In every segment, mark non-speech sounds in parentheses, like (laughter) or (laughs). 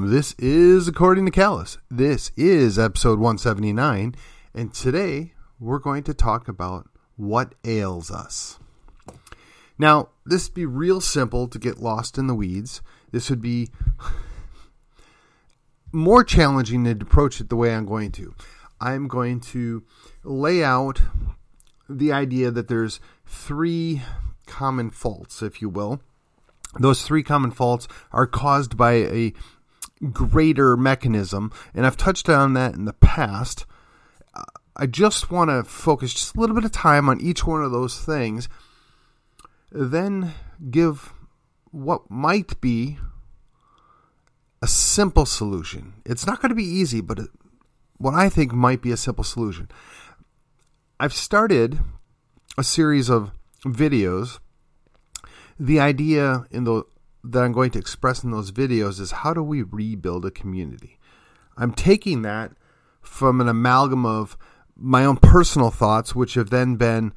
Welcome. This is According to Callus. This is episode 179, and today we're going to talk about what ails us. Now, this would be real simple to get lost in the weeds. This would be (laughs) more challenging to approach it the way I'm going to. I'm going to lay out the idea that there's three common faults, if you will. Those three common faults are caused by a greater mechanism, and I've touched on that in the past. I just want to focus just a little bit of time on each one of those things, then give what might be a simple solution. It's not going to be easy, but what I think might be a simple solution. I've started a series of videos. The idea in the that I'm going to express in those videos is how do we rebuild a community? I'm taking that from an amalgam of my own personal thoughts, which have then been,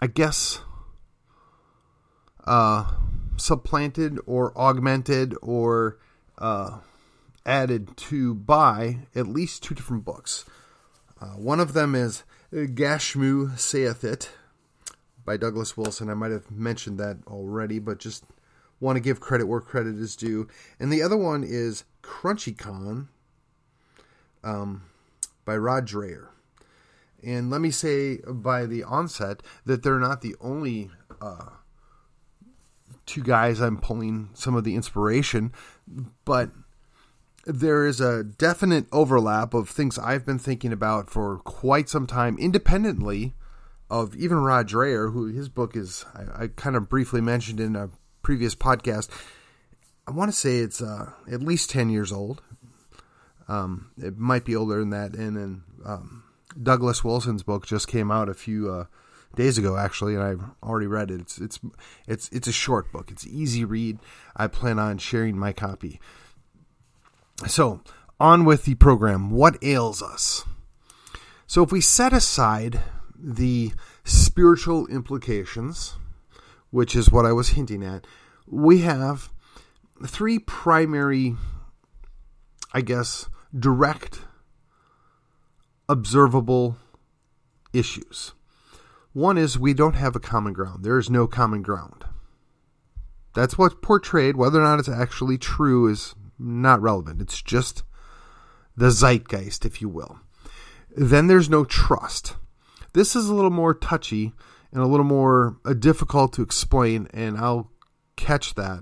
I guess, uh, supplanted or augmented or uh, added to by at least two different books. Uh, one of them is Gashmu Saith It by Douglas Wilson. I might have mentioned that already, but just want to give credit where credit is due. And the other one is CrunchyCon um, by Rod Dreher. And let me say by the onset that they're not the only uh, two guys I'm pulling some of the inspiration, but there is a definite overlap of things I've been thinking about for quite some time, independently of even Rod Dreher, who his book is, I, I kind of briefly mentioned in a previous podcast. I want to say it's uh, at least 10 years old. Um, it might be older than that. And then um, Douglas Wilson's book just came out a few uh, days ago, actually, and I've already read it. It's it's it's it's a short book. It's easy read. I plan on sharing my copy. So on with the program. What ails us? So if we set aside the spiritual implications, which is what I was hinting at, we have three primary, I guess, direct, observable issues. One is we don't have a common ground. There is no common ground. That's what's portrayed. Whether or not it's actually true is not relevant. It's just the zeitgeist, if you will. Then there's no trust. This is a little more touchy and a little more uh, difficult to explain, and I'll catch that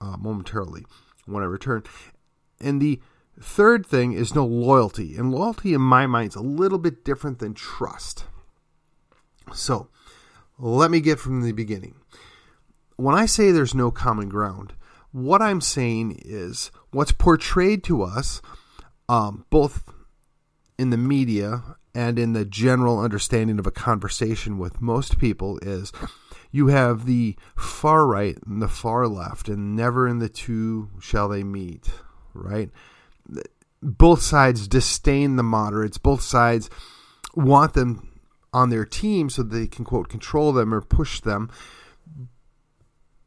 uh, momentarily when I return. And the third thing is no loyalty. And loyalty, in my mind, is a little bit different than trust. So, let me get from the beginning. When I say there's no common ground, what I'm saying is what's portrayed to us, um, both in the media and in the general understanding of a conversation with most people, is you have the far right and the far left, and never in the two shall they meet, right? Both sides disdain the moderates, both sides want them on their team so they can, quote, control them or push them.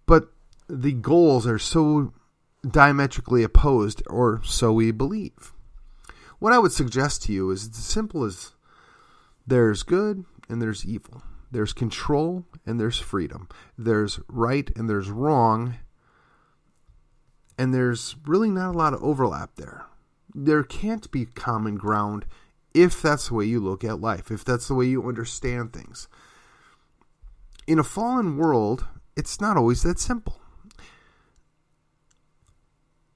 But the goals are so diametrically opposed, or so we believe. What I would suggest to you is as simple as there's good and there's evil. There's control and there's freedom. There's right and there's wrong. And there's really not a lot of overlap there. There can't be common ground if that's the way you look at life, if that's the way you understand things. In a fallen world, it's not always that simple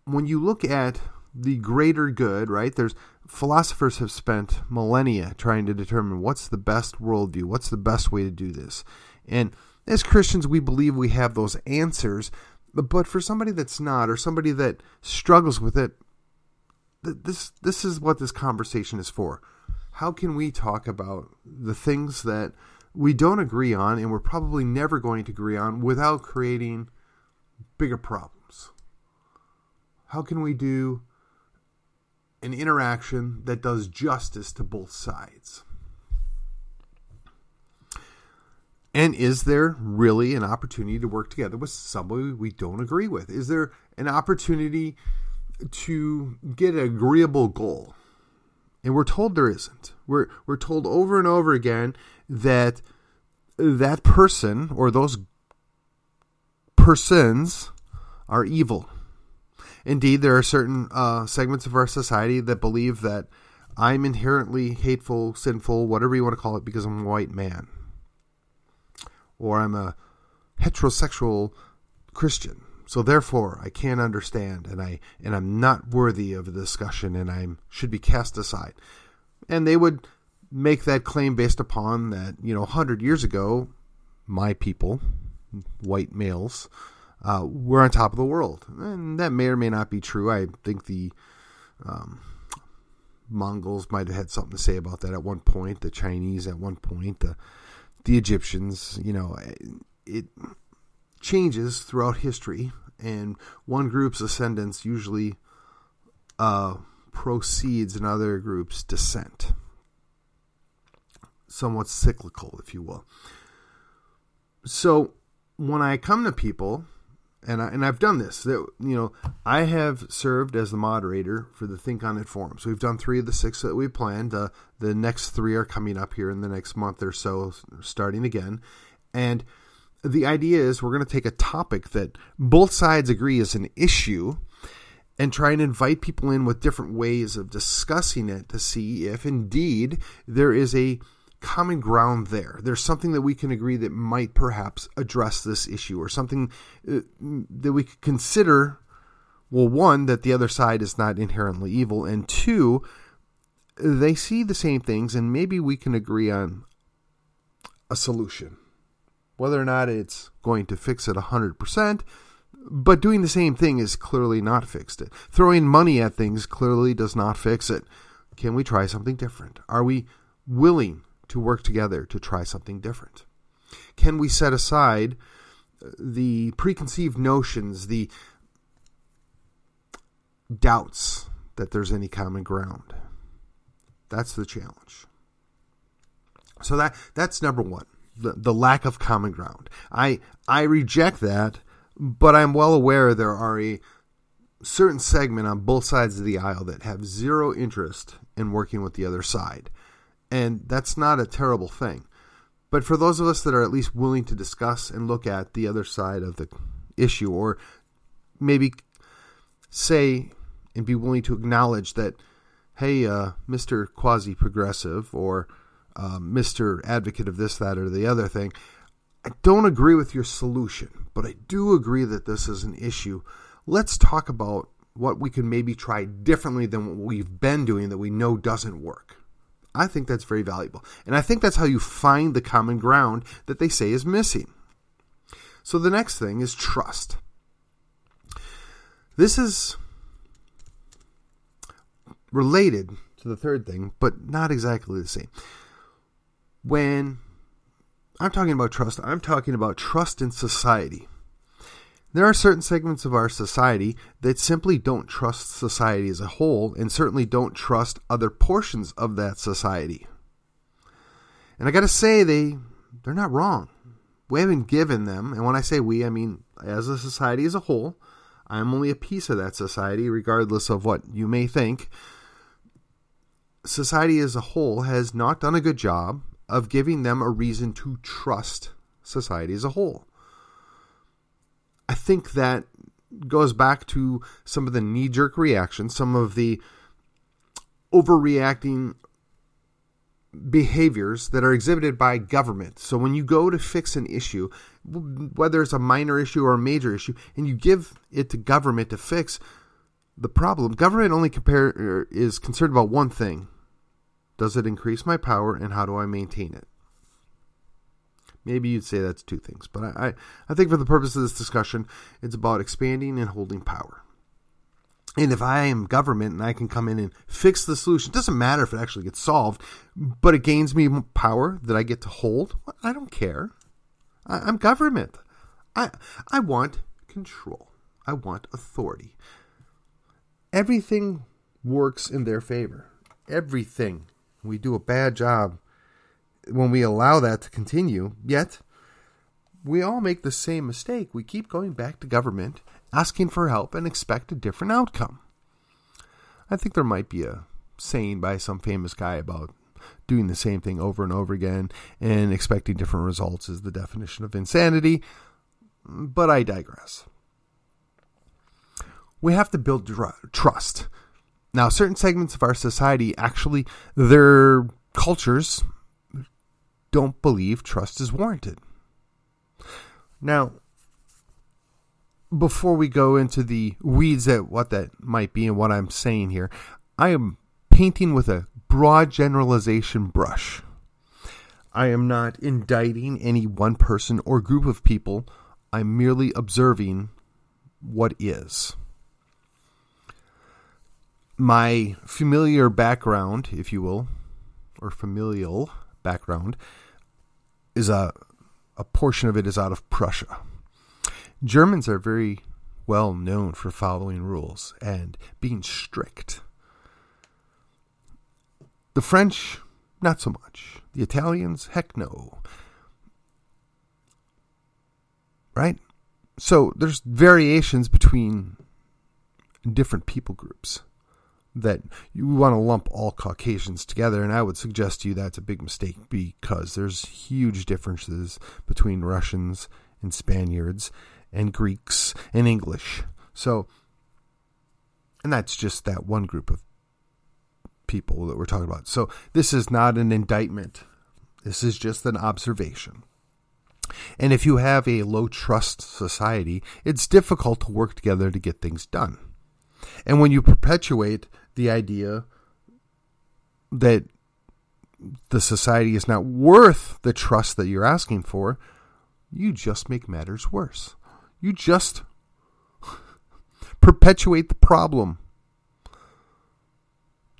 when you look at the greater good, right? There's philosophers have spent millennia trying to determine what's the best worldview, what's the best way to do this. And as Christians, we believe we have those answers. But for somebody that's not, or somebody that struggles with it, this this is what this conversation is for. How can we talk about the things that we don't agree on, and we're probably never going to agree on, without creating bigger problems? how can we do an interaction that does justice to both sides? And is there really an opportunity to work together with somebody we don't agree with? Is there an opportunity to get an agreeable goal? And we're told there isn't. We're, we're told over and over again that that person or those persons are evil. Indeed, there are certain uh, segments of our society that believe that I'm inherently hateful, sinful, whatever you want to call it, because I'm a white man. Or I'm a heterosexual Christian. So therefore, I can't understand, and I and I'm not worthy of a discussion, and I should be cast aside. And they would make that claim based upon that you know, hundred years ago, my people, white males, uh, were on top of the world, and that may or may not be true. I think the um, Mongols might have had something to say about that at one point. The Chinese at one point, the the Egyptians. You know, it changes throughout history, and one group's ascendance usually uh, proceeds another group's descent. Somewhat cyclical, if you will. So when I come to people and I, and I've done this. That you know, I have served as the moderator for the Think on It forums. We've done three of the six that we planned. Uh, the next three are coming up here in the next month or so, starting again. And the idea is we're going to take a topic that both sides agree is an issue, and try and invite people in with different ways of discussing it to see if indeed there is a common ground there. There's something that we can agree that might perhaps address this issue or something uh, that we could consider. Well, one, that the other side is not inherently evil, and two, they see the same things, and maybe we can agree on a solution. Whether or not it's going to fix it 100%, but doing the same thing is clearly not fixed it. Throwing money at things clearly does not fix it. Can we try something different? Are we willing to work together to try something different? Can we set aside the preconceived notions, the doubts that there's any common ground? That's the challenge. So that that's number one, the, the lack of common ground. I I reject that, but I'm well aware there are a certain segment on both sides of the aisle that have zero interest in working with the other side and that's not a terrible thing. But for those of us that are at least willing to discuss and look at the other side of the issue, or maybe say and be willing to acknowledge that, hey, uh, Mr. Quasi Progressive or uh, Mr. Advocate of this, that, or the other thing, I don't agree with your solution, but I do agree that this is an issue. Let's talk about what we can maybe try differently than what we've been doing that we know doesn't work. I think that's very valuable. And I think that's how you find the common ground that they say is missing. So the next thing is trust. This is related to the third thing, but not exactly the same. When I'm talking about trust, I'm talking about trust in society. There are certain segments of our society that simply don't trust society as a whole and certainly don't trust other portions of that society. And I got to say they they're not wrong. We haven't given them, and when I say we, I mean as a society as a whole. I'm only a piece of that society regardless of what you may think. Society as a whole has not done a good job of giving them a reason to trust society as a whole. I think that goes back to some of the knee jerk reactions, some of the overreacting behaviors that are exhibited by government. So when you go to fix an issue, whether it's a minor issue or a major issue, and you give it to government to fix the problem, government only compare er, is concerned about one thing. Does it increase my power and how do I maintain it? Maybe you'd say that's two things, but I, I, I think for the purpose of this discussion, it's about expanding and holding power. And if I am government and I can come in and fix the solution, it doesn't matter if it actually gets solved, but it gains me power that I get to hold. I don't care. I, am government. I I want control. I want authority. Everything works in their favor. Everything. We do a bad job when we allow that to continue, yet we all make the same mistake. We keep going back to government, asking for help, and expect a different outcome. I think there might be a saying by some famous guy about doing the same thing over and over again and expecting different results is the definition of insanity, but I digress. We have to build trust. Now, certain segments of our society actually, their cultures don't believe trust is warranted. Now, before we go into the weeds at what that might be and what I'm saying here, I am painting with a broad generalization brush. I am not indicting any one person or group of people. I'm merely observing what is. My familiar background, if you will, or familial background, is a a portion of it is out of Prussia. Germans are very well known for following rules and being strict. The French, not so much. The Italians, heck no. Right? So there's variations between different people groups that you want to lump all Caucasians together, and I would suggest to you that's a big mistake because there's huge differences between Russians and Spaniards and Greeks and English. So, and that's just that one group of people that we're talking about. So, this is not an indictment, this is just an observation. And if you have a low trust society, it's difficult to work together to get things done. And when you perpetuate the idea that the society is not worth the trust that you're asking for, you just make matters worse. You just (laughs) perpetuate the problem.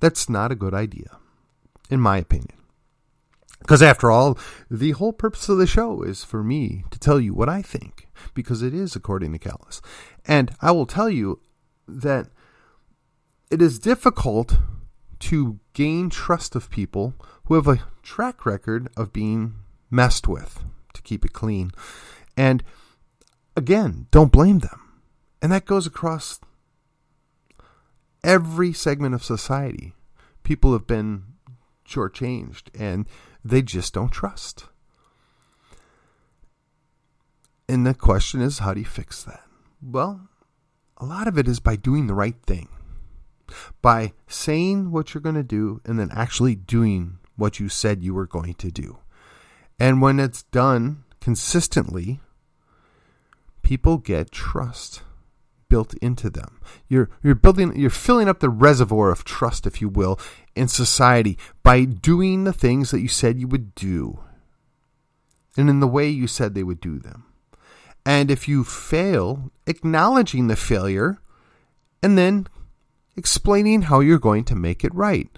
That's not a good idea, in my opinion. Because after all, the whole purpose of the show is for me to tell you what I think, because it is according to Callus. And I will tell you that it is difficult to gain trust of people who have a track record of being messed with, to keep it clean. And again, don't blame them. And that goes across every segment of society. People have been shortchanged and they just don't trust. And the question is, how do you fix that? Well, a lot of it is by doing the right thing by saying what you're going to do and then actually doing what you said you were going to do. And when it's done consistently, people get trust built into them. You're you're building you're filling up the reservoir of trust if you will in society by doing the things that you said you would do and in the way you said they would do them. And if you fail, acknowledging the failure and then explaining how you're going to make it right,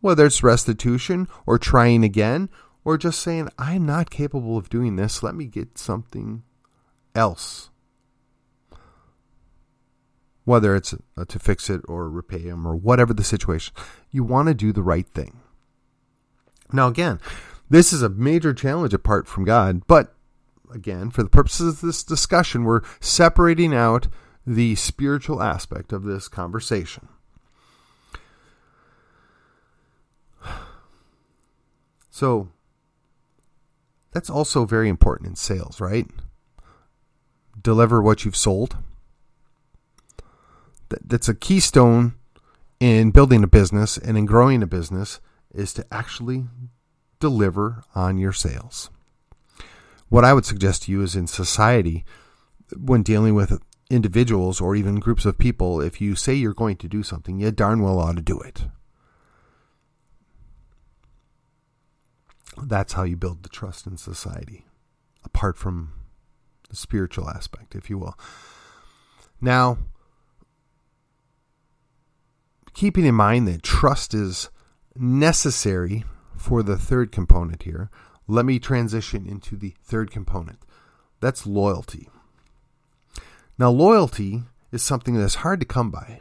whether it's restitution or trying again or just saying, I'm not capable of doing this, let me get something else. Whether it's uh, to fix it or repay him or whatever the situation, you want to do the right thing. Now, again, this is a major challenge apart from God, but again, for the purposes of this discussion, we're separating out the spiritual aspect of this conversation. So that's also very important in sales, right? Deliver what you've sold. That's a keystone in building a business and in growing a business is to actually deliver on your sales. What I would suggest to you is in society, when dealing with individuals or even groups of people, if you say you're going to do something, you darn well ought to do it. That's how you build the trust in society, apart from the spiritual aspect, if you will. Now, keeping in mind that trust is necessary for the third component here, let me transition into the third component. That's loyalty. Now, loyalty is something that's hard to come by.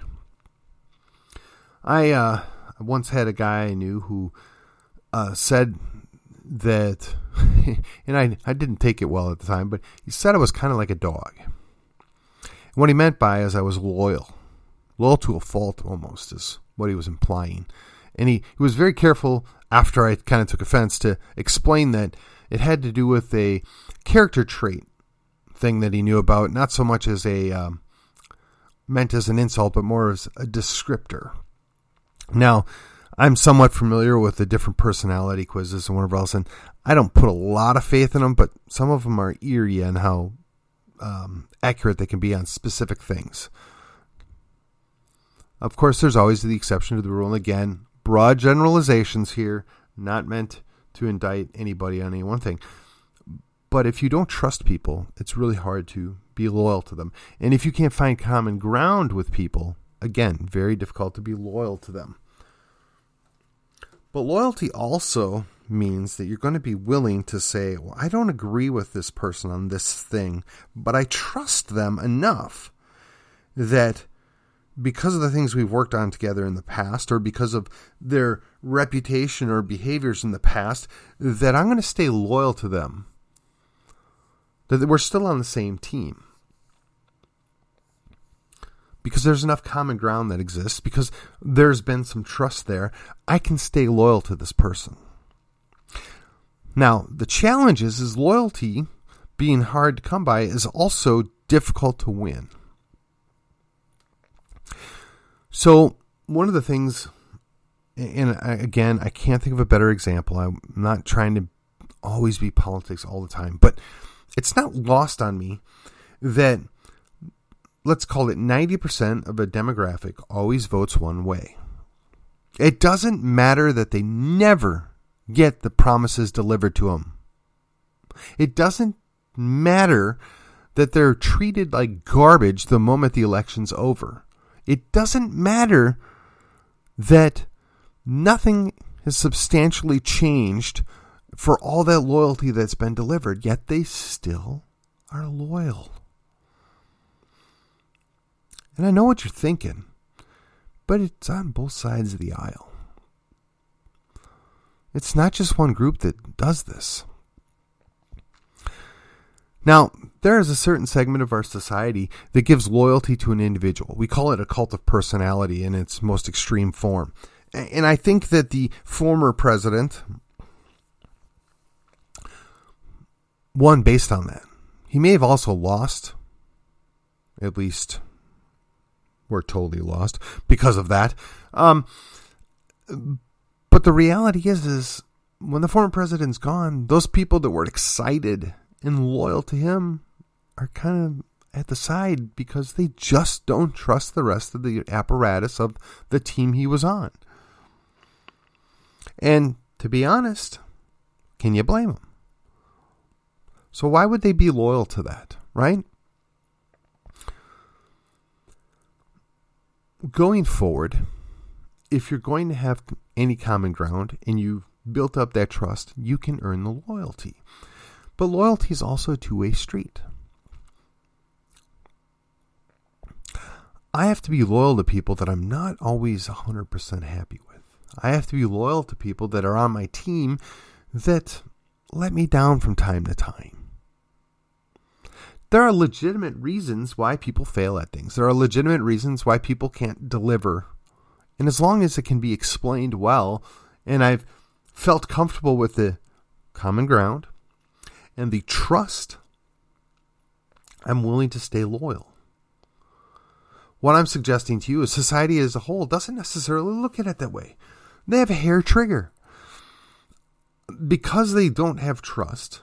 I uh, once had a guy I knew who uh, said that, (laughs) and I, I didn't take it well at the time, but he said I was kind of like a dog. And what he meant by is I was loyal. Loyal to a fault almost is what he was implying. And he, he was very careful after I kind of took offense to explain that it had to do with a character trait thing that he knew about, not so much as a um, meant as an insult, but more as a descriptor. Now, I'm somewhat familiar with the different personality quizzes and whatever else, and I don't put a lot of faith in them, but some of them are eerie on how um, accurate they can be on specific things. Of course, there's always the exception to the rule, and again, broad generalizations here, not meant to indict anybody on any one thing. But if you don't trust people, it's really hard to be loyal to them. And if you can't find common ground with people, again, very difficult to be loyal to them. But loyalty also means that you're going to be willing to say, well, I don't agree with this person on this thing, but I trust them enough that because of the things we've worked on together in the past or because of their reputation or behaviors in the past, that I'm going to stay loyal to them. That we're still on the same team. Because there's enough common ground that exists, because there's been some trust there, I can stay loyal to this person. Now, the challenge is, is loyalty being hard to come by is also difficult to win. So, one of the things, and again, I can't think of a better example. I'm not trying to always be politics all the time, but it's not lost on me that let's call it 90% of a demographic always votes one way. It doesn't matter that they never get the promises delivered to them. It doesn't matter that they're treated like garbage the moment the election's over. It doesn't matter that nothing has substantially changed for all that loyalty that's been delivered, yet they still are loyal. And I know what you're thinking, but it's on both sides of the aisle. It's not just one group that does this. Now, there is a certain segment of our society that gives loyalty to an individual. We call it a cult of personality in its most extreme form. And I think that the former president won based on that. He may have also lost, at least we're totally lost because of that. Um, but the reality is, is when the former president's gone, those people that were excited and loyal to him are kind of at the side because they just don't trust the rest of the apparatus of the team he was on. And to be honest, can you blame them? So why would they be loyal to that, right? Going forward, if you're going to have any common ground and you've built up that trust, you can earn the loyalty. But loyalty is also a two way street. I have to be loyal to people that I'm not always 100% happy with. I have to be loyal to people that are on my team that let me down from time to time. There are legitimate reasons why people fail at things. There are legitimate reasons why people can't deliver. And as long as it can be explained well, and I've felt comfortable with the common ground, and the trust, I'm willing to stay loyal. What I'm suggesting to you is society as a whole doesn't necessarily look at it that way. They have a hair trigger. Because they don't have trust,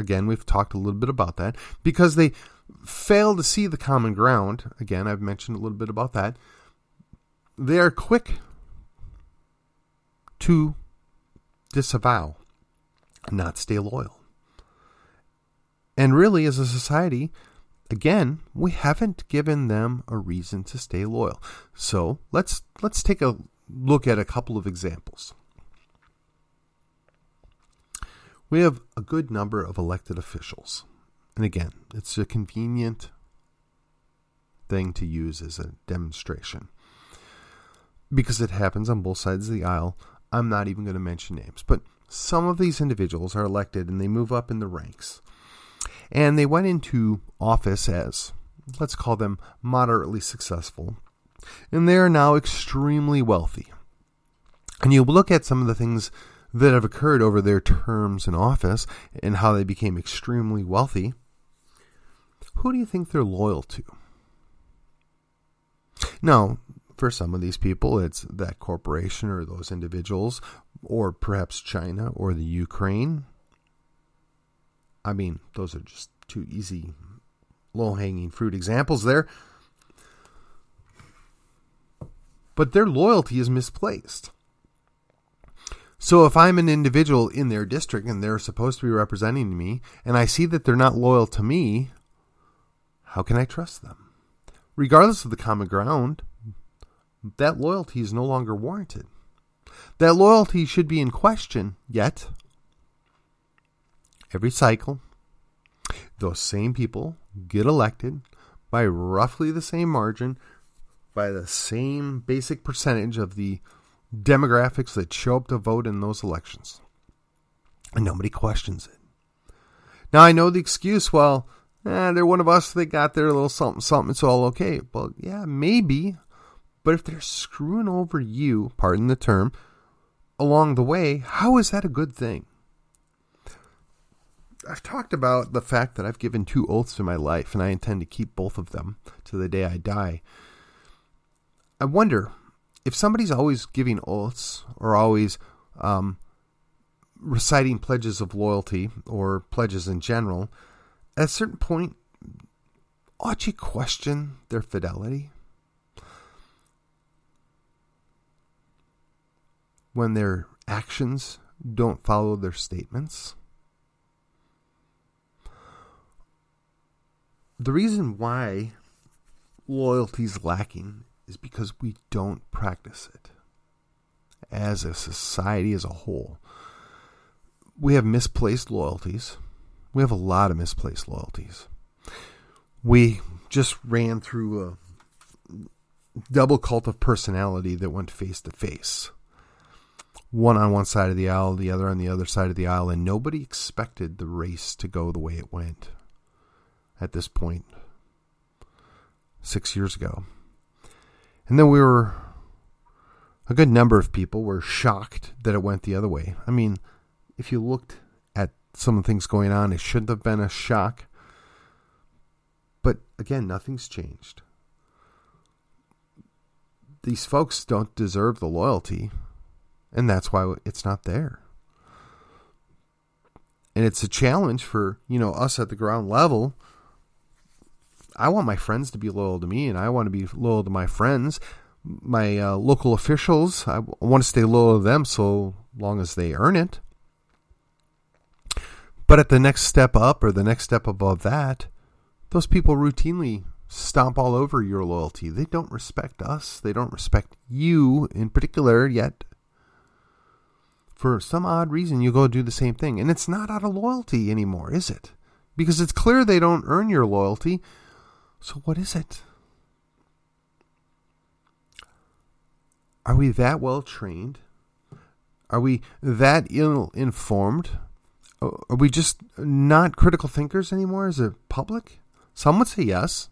again, we've talked a little bit about that, because they fail to see the common ground, again, I've mentioned a little bit about that, they are quick to disavow, not stay loyal. And really, as a society, again, we haven't given them a reason to stay loyal. So let's let's take a look at a couple of examples. We have a good number of elected officials. And again, it's a convenient thing to use as a demonstration. Because it happens on both sides of the aisle, I'm not even going to mention names. But some of these individuals are elected and they move up in the ranks. And they went into office as, let's call them moderately successful. And they are now extremely wealthy. And you look at some of the things that have occurred over their terms in office and how they became extremely wealthy. Who do you think they're loyal to? Now, for some of these people, it's that corporation or those individuals, or perhaps China or the Ukraine. I mean, those are just two easy, low hanging fruit examples there. But their loyalty is misplaced. So if I'm an individual in their district and they're supposed to be representing me, and I see that they're not loyal to me, how can I trust them? Regardless of the common ground, that loyalty is no longer warranted. That loyalty should be in question, yet, every cycle, those same people get elected by roughly the same margin, by the same basic percentage of the demographics that show up to vote in those elections. And nobody questions it. Now, I know the excuse, well, eh, they're one of us, they got their little something, something, it's all okay. Well, yeah, maybe. But if they're screwing over you, pardon the term, along the way, how is that a good thing? I've talked about the fact that I've given two oaths in my life, and I intend to keep both of them to the day I die. I wonder if somebody's always giving oaths or always um, reciting pledges of loyalty or pledges in general, at a certain point, ought you question their fidelity? when their actions don't follow their statements. The reason why loyalty is lacking is because we don't practice it as a society as a whole. We have misplaced loyalties. We have a lot of misplaced loyalties. We just ran through a double cult of personality that went face to face one on one side of the aisle, the other on the other side of the aisle, and nobody expected the race to go the way it went at this point six years ago. And then we were, a good number of people were shocked that it went the other way. I mean, if you looked at some of the things going on, it shouldn't have been a shock. But again, nothing's changed. These folks don't deserve the loyalty and that's why it's not there. And it's a challenge for, you know, us at the ground level. I want my friends to be loyal to me and I want to be loyal to my friends. My uh, local officials, I want to stay loyal to them so long as they earn it. But at the next step up or the next step above that, those people routinely stomp all over your loyalty. They don't respect us. They don't respect you in particular, yet for some odd reason you go do the same thing. And it's not out of loyalty anymore, is it? Because it's clear they don't earn your loyalty. So what is it? Are we that well trained? Are we that ill informed? Are we just not critical thinkers anymore as a public? Some would say yes.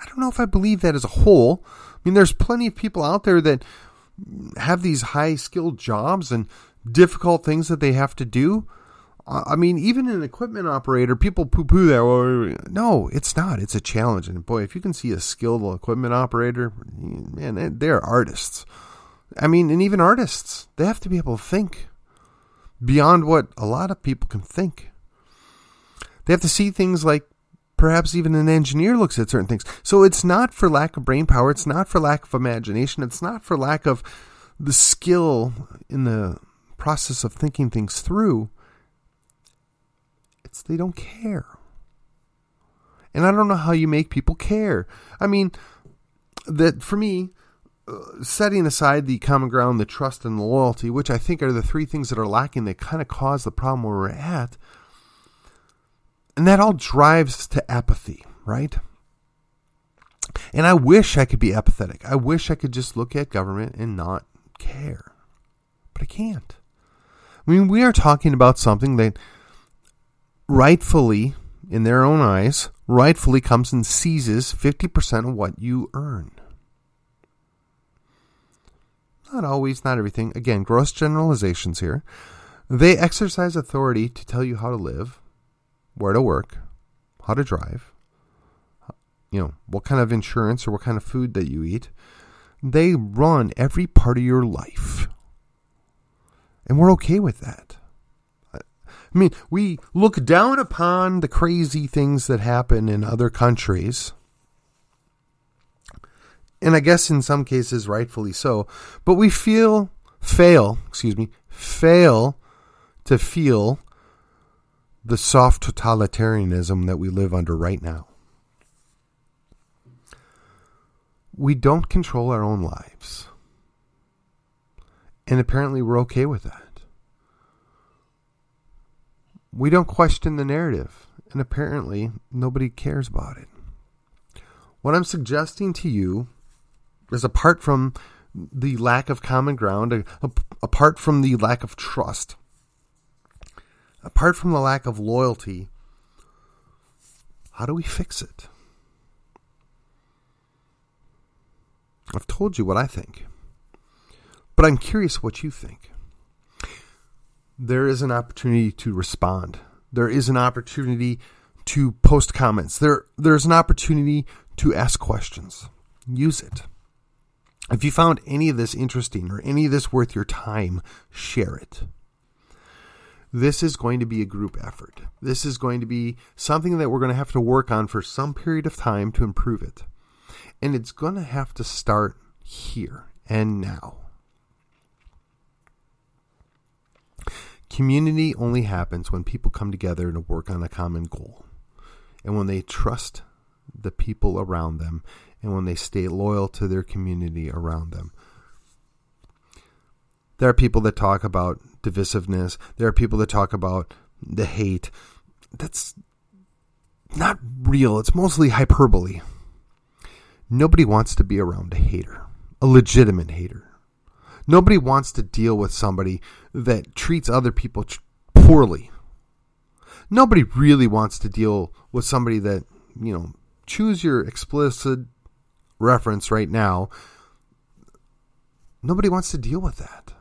I don't know if I believe that as a whole. I mean, there's plenty of people out there that have these high skilled jobs and difficult things that they have to do. I mean, even an equipment operator, people poo poo that. No, it's not. It's a challenge. And boy, if you can see a skilled equipment operator, man, they're artists. I mean, and even artists, they have to be able to think beyond what a lot of people can think. They have to see things like perhaps even an engineer looks at certain things. So it's not for lack of brain power. It's not for lack of imagination. It's not for lack of the skill in the process of thinking things through, they don't care. And I don't know how you make people care. I mean, that for me, uh, setting aside the common ground, the trust, and the loyalty, which I think are the three things that are lacking that kind of cause the problem where we're at, and that all drives to apathy, right? And I wish I could be apathetic. I wish I could just look at government and not care. But I can't. I mean, we are talking about something that rightfully, in their own eyes, rightfully comes and seizes 50% of what you earn. Not always, not everything. Again, gross generalizations here. They exercise authority to tell you how to live, where to work, how to drive, you know, what kind of insurance or what kind of food that you eat. They run every part of your life. And we're okay with that. I mean, we look down upon the crazy things that happen in other countries. And I guess in some cases, rightfully so. But we feel, fail, excuse me, fail to feel the soft totalitarianism that we live under right now. we don't control our own lives. And apparently we're okay with that. We don't question the narrative, and apparently nobody cares about it. What I'm suggesting to you is apart from the lack of common ground, apart from the lack of trust, apart from the lack of loyalty, how do we fix it? I've told you what I think. But I'm curious what you think. There is an opportunity to respond. There is an opportunity to post comments. There there's an opportunity to ask questions. Use it. If you found any of this interesting or any of this worth your time, share it. This is going to be a group effort. This is going to be something that we're going to have to work on for some period of time to improve it. And it's going to have to start here and now. Community only happens when people come together to work on a common goal. And when they trust the people around them and when they stay loyal to their community around them. There are people that talk about divisiveness. There are people that talk about the hate. That's not real. It's mostly hyperbole. Nobody wants to be around a hater, a legitimate hater. Nobody wants to deal with somebody that treats other people poorly. Nobody really wants to deal with somebody that, you know, choose your explicit reference right now. Nobody wants to deal with that.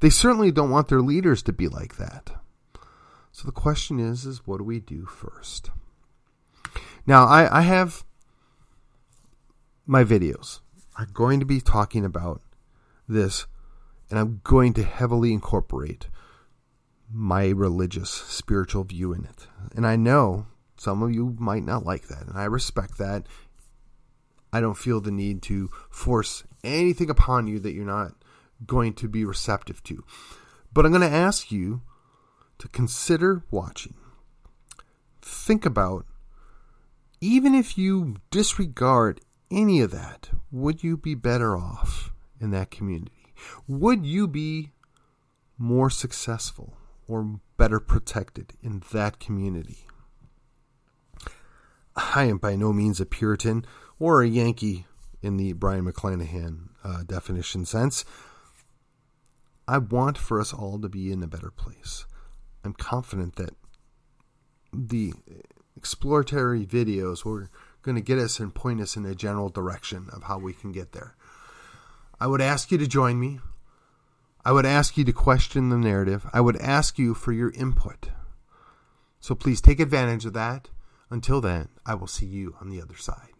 They certainly don't want their leaders to be like that. So the question is, is what do we do first? Now, I, I have my videos I'm going to be talking about this, and I'm going to heavily incorporate my religious, spiritual view in it. And I know some of you might not like that, and I respect that. I don't feel the need to force anything upon you that you're not going to be receptive to. But I'm going to ask you to consider watching. Think about, even if you disregard any of that, would you be better off in that community? Would you be more successful or better protected in that community? I am by no means a Puritan or a Yankee in the Brion McClanahan uh, definition sense. I want for us all to be in a better place. I'm confident that the exploratory videos were going to get us and point us in a general direction of how we can get there. I would ask you to join me. I would ask you to question the narrative. I would ask you for your input. So please take advantage of that. Until then, I will see you on the other side.